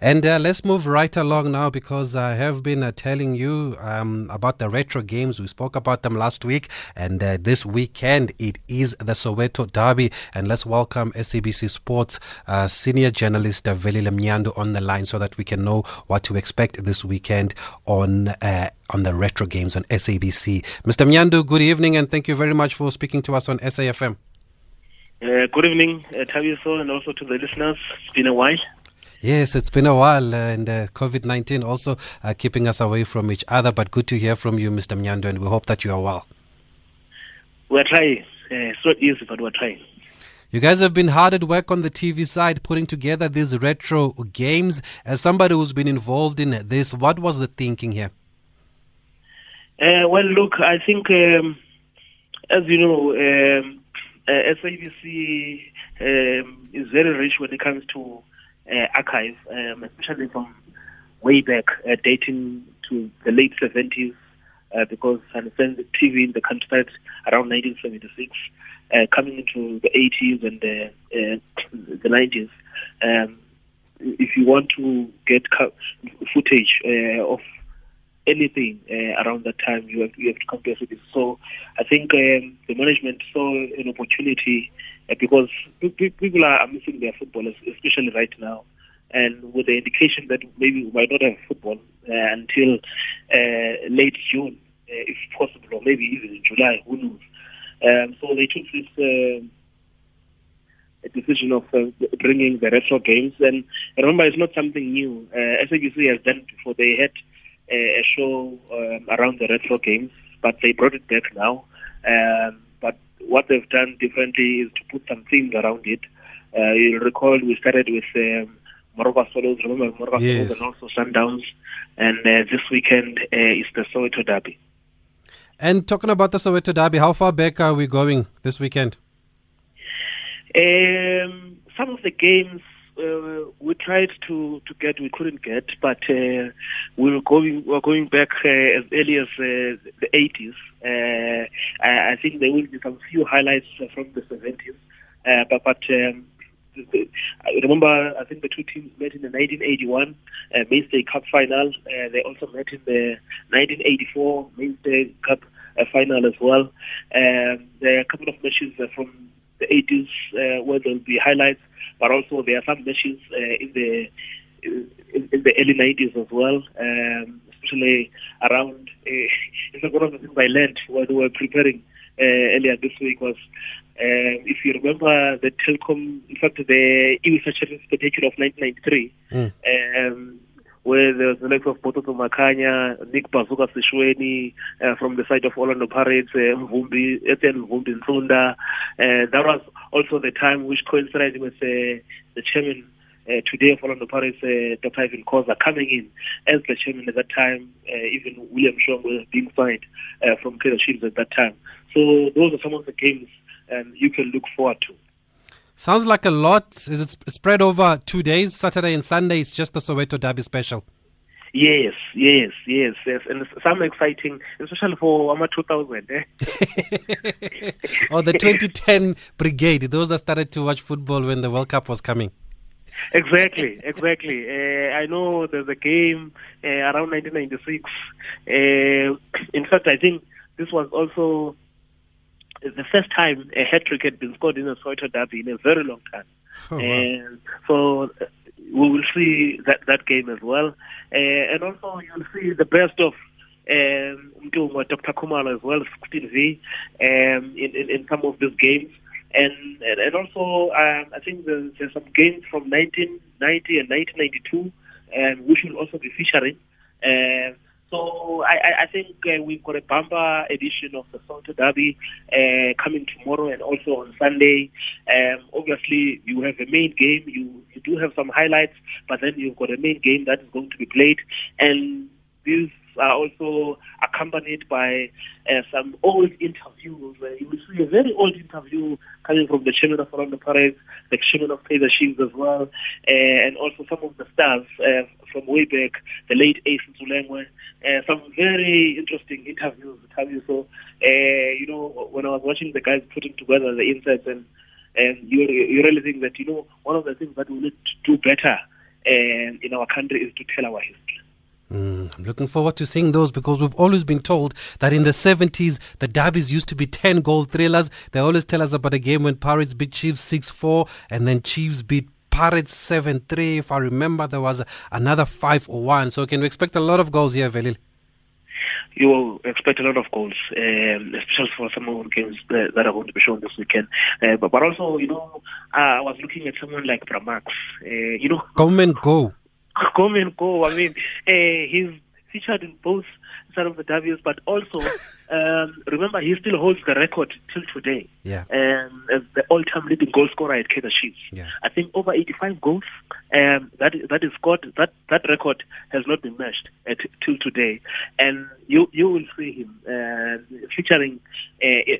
And uh, let's move right along now because I have been uh, telling you um, about the retro games. We spoke about them last week, and uh, this weekend it is the Soweto Derby. And let's welcome SABC Sports uh, senior journalist uh, Velile Mnyandu on the line so that we can know what to expect this weekend on uh, on the retro games on SABC. Mr. Mnyandu, good evening, and thank you very much for speaking to us on SAFM. Good evening, uh, Taviso, and also to the listeners. It's been a while. Yes, it's been a while, uh, and uh, COVID 19 also uh, keeping us away from each other. But good to hear from you, Mr. Mnyandu, and we hope that you are well. We're trying. Uh, it's not easy, but we're trying. You guys have been hard at work on the TV side putting together these retro games. As somebody who's been involved in this, what was the thinking here? Uh, well, look, I think, um, as you know, um, uh, SABC um, is very rich when it comes to uh, archive, um, especially from way back, uh, dating to the late 70s, uh, because I understand the TV in the country around 1976, uh, coming into the 80s and the, uh, the 90s. Um, if you want to get footage uh, of anything uh, around that time, you have, you have to come to SABC. So I think um, the management saw an opportunity uh, because people are missing their football, especially right now. And with the indication that maybe we might not have football uh, until uh, late June, uh, if possible, or maybe even in July, who knows? Um, so they took this uh, decision of uh, bringing the retro games. And remember, it's not something new. Uh, SABC has done before. They had a show um, around the retro games, but they brought it back now. Um, but what they've done differently is to put some themes around it. Uh, you'll recall we started with um, Moroka Swallows, remember Moroka Yes. Swallows and also Sundowns. And uh, this weekend uh, is the Soweto Derby. And talking about the Soweto Derby, how far back are we going this weekend? Um, some of the games uh, we tried to, to get, we couldn't get, but uh, we were going we were going back uh, as early as uh, the 80s. Uh, I, I think there will be some few highlights uh, from the 70s, uh, but but. Um, I remember, I think the two teams met in the 1981 uh, Mainstay Cup final. Uh, they also met in the 1984 Mainstay Cup uh, final as well. Um, there are a couple of matches uh, from the 80s uh, where there will be highlights, but also there are some matches uh, in the in, in the early 90s as well, um, especially around. Uh, it's one of the things I learned when we were preparing uh, earlier this week was. Um, if you remember the Telkom, in fact, the UEFA Champions Spectacular of 1993, Mm. um, where there was the likes of Bototo Makanya, Nick Bazuka Sishweni uh, from the side of Orlando Pirates, uh, Mvumbi, Etienne Mvumbi Nsunda. Uh, that was also the time which coincided with uh, the chairman uh, today of Orlando Pirates, uh, Dr. Irvin Khoza, coming in as the chairman at that time. Uh, even William Shong was being signed uh, from Kaizer Chiefs at that time. So those are some of the games um, you can look forward to. Sounds like a lot. Is it spread over two days, Saturday and Sunday? It's just the Soweto Derby special. Yes, yes, yes, yes, and it's some exciting, especially for Ama 2000. Eh? or the 2010 Brigade, those that started to watch football when the World Cup was coming. exactly, exactly. Uh, I know there's a game uh, around 1996. Uh, in fact, I think this was also the first time a hat trick had been scored in a Soweto derby in a very long time. Oh, wow. And so uh, we will see that that game as well, uh, and also you'll see the best of um, Dr. Khumalo as well, 16V, um, in, in in some of these games, and and, and also um, I think there's, there's some games from 1990 and 1992, um, which will also be featuring. Um, so I, I- think uh, we've got a bumper edition of the Soweto Derby uh, coming tomorrow and also on Sunday. Um, obviously, you have a main game. You, you do have some highlights, but then you've got a main game that is going to be played. And these are also accompanied by uh, some old interviews. Uh, you will see a very old interview coming from the chairman of Orlando Pirates, the chairman of Kaizer Chiefs as well, uh, and also some of the stars uh, from way back, the late Ace Ntsoelengoe. Uh, some very interesting interviews. So, uh, you know, when I was watching the guys putting together the insights and and you you really think that you know one of the things that we need to do better uh, in our country is to tell our history. Mm, I'm looking forward to seeing those because we've always been told that in the 70s, the derbies used to be 10 goal thrillers. They always tell us about a game when Pirates beat Chiefs 6 4 and then Chiefs beat Pirates 7 3. If I remember, there was another 5 1. So, can we expect a lot of goals here, Velile? you will expect a lot of goals, um, especially for some of the games that, that, are going to be shown this weekend. Uh, but, but also, you know, uh, I was looking at someone like Bra Marks. Uh, you know, come and go. Come and go. I mean, uh, he's featured in both side of the derbies, but also um, remember he still holds the record till today. Yeah. Um, as the all-time leading goal scorer at Kaizer Chiefs. Yeah. I think over 85 goals. Um, that that is scored. That that record has not been matched at, till today, and you you will see him uh, featuring uh,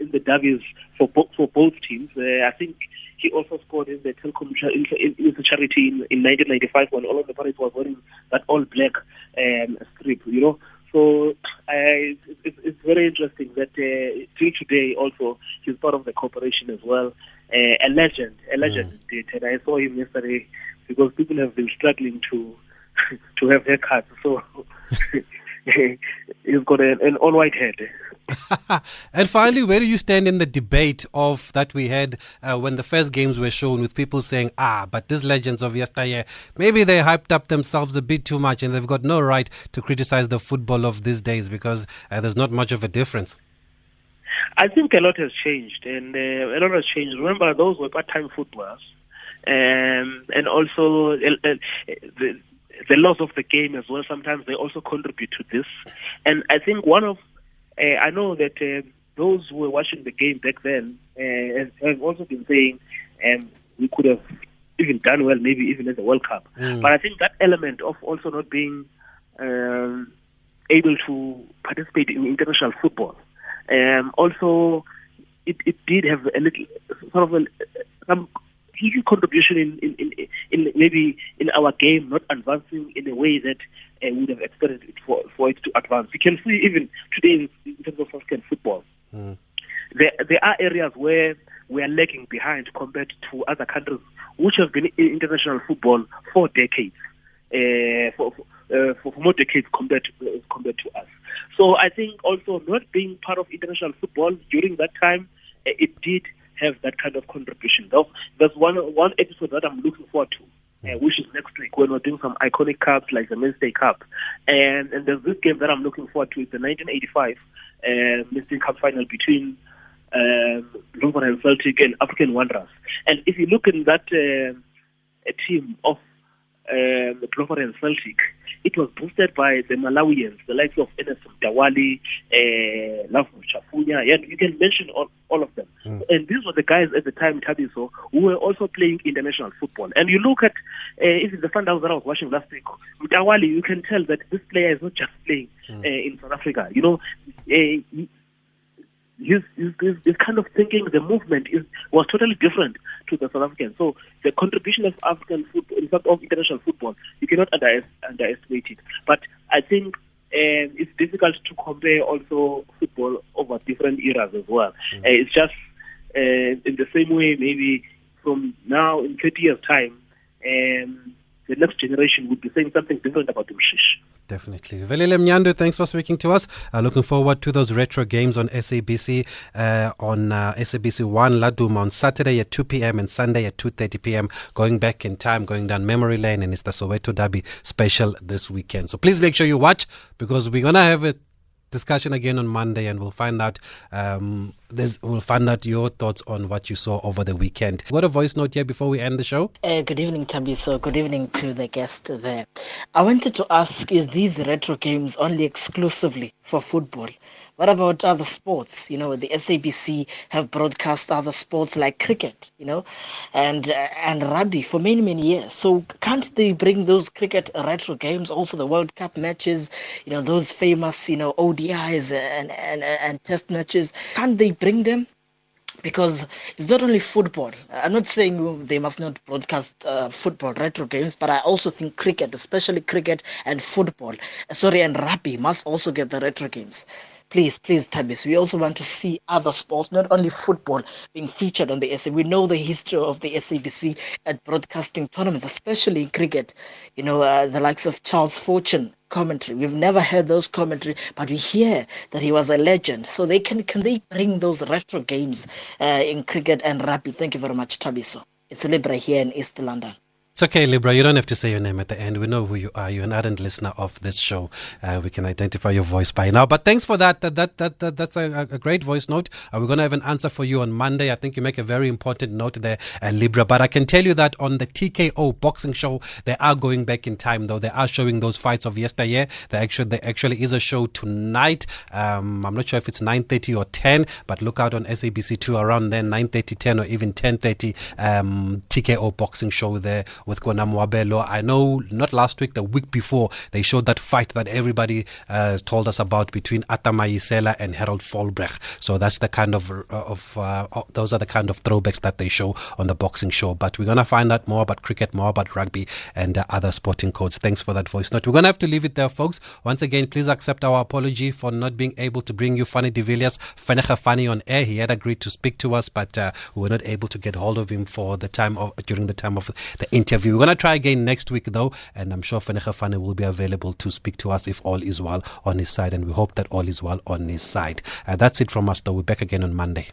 in the derbies for bo- for both teams. Uh, I think he also scored in the Telkom in, the charity in, in 1995 when all of the Pirates was wearing that all black um, strip. You know, so uh, it's, it's, very interesting that uh, till today also he's part of the corporation as well. Uh, a legend, a legend mm. indeed. And I saw him yesterday because people have been struggling to to have haircuts. So he's got an, an all white head. and finally, where do you stand in the debate of that we had uh, when the first games were shown, with people saying, "Ah, but these legends of yesteryear, maybe they hyped up themselves a bit too much, and they've got no right to criticize the football of these days because uh, there's not much of a difference." I think a lot has changed, and uh, a lot has changed. Remember, those were part-time footballers, um, and also uh, uh, the, the loss of the game as well. Sometimes they also contribute to this, and I think one of uh, I know that uh, those who were watching the game back then uh, have also been saying um, we could have even done well, maybe even at the World Cup. Mm. But I think that element of also not being um, able to participate in international football, um, also it, it did have a little sort of a, some huge contribution in, in, in, in, maybe in our game not advancing in a way that uh, we would have expected it for, for it to advance. You can see even today in, terms of African football, mm. there, there are areas where we are lagging behind compared to other countries which have been in international football for decades, uh, for, uh, for, for more decades compared to, uh, compared to us. So I think also not being part of international football during that time, uh, it did have that kind of contribution. Though there's one one episode that I'm looking forward to, uh, which is next week when we're doing some iconic cups like the Wednesday Cup, and and there's this game that I'm looking forward to. It's the 1985 uh, Wednesday Cup final between um, and Celtic and African Wanderers. And if you look in that uh, team of um, and Celtic, it was boosted by the Malawians, the likes of Ernest Mtawali, uh, Love Chafunya, and you can mention all, all of them. Mm. And these were the guys at the time, Tabiso, who were also playing international football. And you look at uh, even the Sundowns that I was watching last week, Mtawali, you can tell that this player is not just playing mm. uh, in South Africa. You know, uh, his, his, his, kind of thinking, the movement is was totally different to the South African. So the contribution of African football, in fact, of international football, you cannot under, underestimate it. But I think um, it's difficult to compare also football over different eras as well. Mm. Uh, it's just uh, in the same way, maybe from now in 30 years' time, um, the next generation would be saying something different about the Mshish. Definitely. Velile Mnyandu, thanks for speaking to us. Uh, looking forward to those retro games on SABC, uh, on uh, SABC 1 Laduma on Saturday at 2 p.m. and Sunday at 2.30 p.m. Going back in time, going down memory lane, and it's the Soweto Derby special this weekend. So please make sure you watch because we're going to have a discussion again on Monday, and we'll find out. Um, we'll find out your thoughts on what you saw over the weekend. What a voice note here before we end the show. Uh, good evening, So Good evening to the guest there. I wanted to ask: Is these retro games only exclusively for football? What about other sports? You know, the SABC have broadcast other sports like cricket, you know, and uh, and rugby for many many years. So can't they bring those cricket retro games, also the World Cup matches, you know, those famous you know ODIs and and and Test matches? Can't they bring them? because it's not only football. I'm not saying they must not broadcast uh, football retro games, but I also think cricket, especially cricket and football, sorry, and rugby must also get the retro games please, please, Tabis, we also want to see other sports, not only football, being featured on the SA. We know the history of the SABC at broadcasting tournaments, especially in cricket. You know, uh, the likes of Charles Fortune commentary. We've never heard those commentary, but we hear that he was a legend. So they can can they bring those retro games uh, in cricket and rugby? Thank you very much, Tabiso. It's Libra here in East London. It's okay, Libra. You don't have to say your name at the end. We know who you are. You're an ardent listener of this show. Uh, we can identify your voice by now. But thanks for that. That that, that, that that's a, a, great voice note. Uh, we're going to have an answer for you on Monday. I think you make a very important note there, uh, Libra. But I can tell you that on the TKO boxing show, they are going back in time. Though they are showing those fights of yesteryear. There actually there actually is a show tonight. Um, I'm not sure if it's 9:30 or 10, but look out on SABC2 around then 9:30, 10, or even 10:30. Um, TKO boxing show there with Kona Mwabelo. I know not last week, the week before, they showed that fight that everybody uh, told us about between Atama Arthur Mayisela and Harold Volbrecht. So that's the kind of, uh, of uh, those are the kind of throwbacks that they show on the boxing show. But we're going to find out more about cricket, more about rugby and uh, other sporting codes. Thanks for that voice note. We're going to have to leave it there, folks. Once again, please accept our apology for not being able to bring you Fanie de Villiers, Vinnige Fanie on air. He had agreed to speak to us, but uh, we were not able to get hold of him for the time of during the time of the interview interview. We're going to try again next week, though, and I'm sure Vinnige Fanie will be available to speak to us if all is well on his side, and we hope that all is well on his side. Uh, that's it from us, though. We're back again on Monday.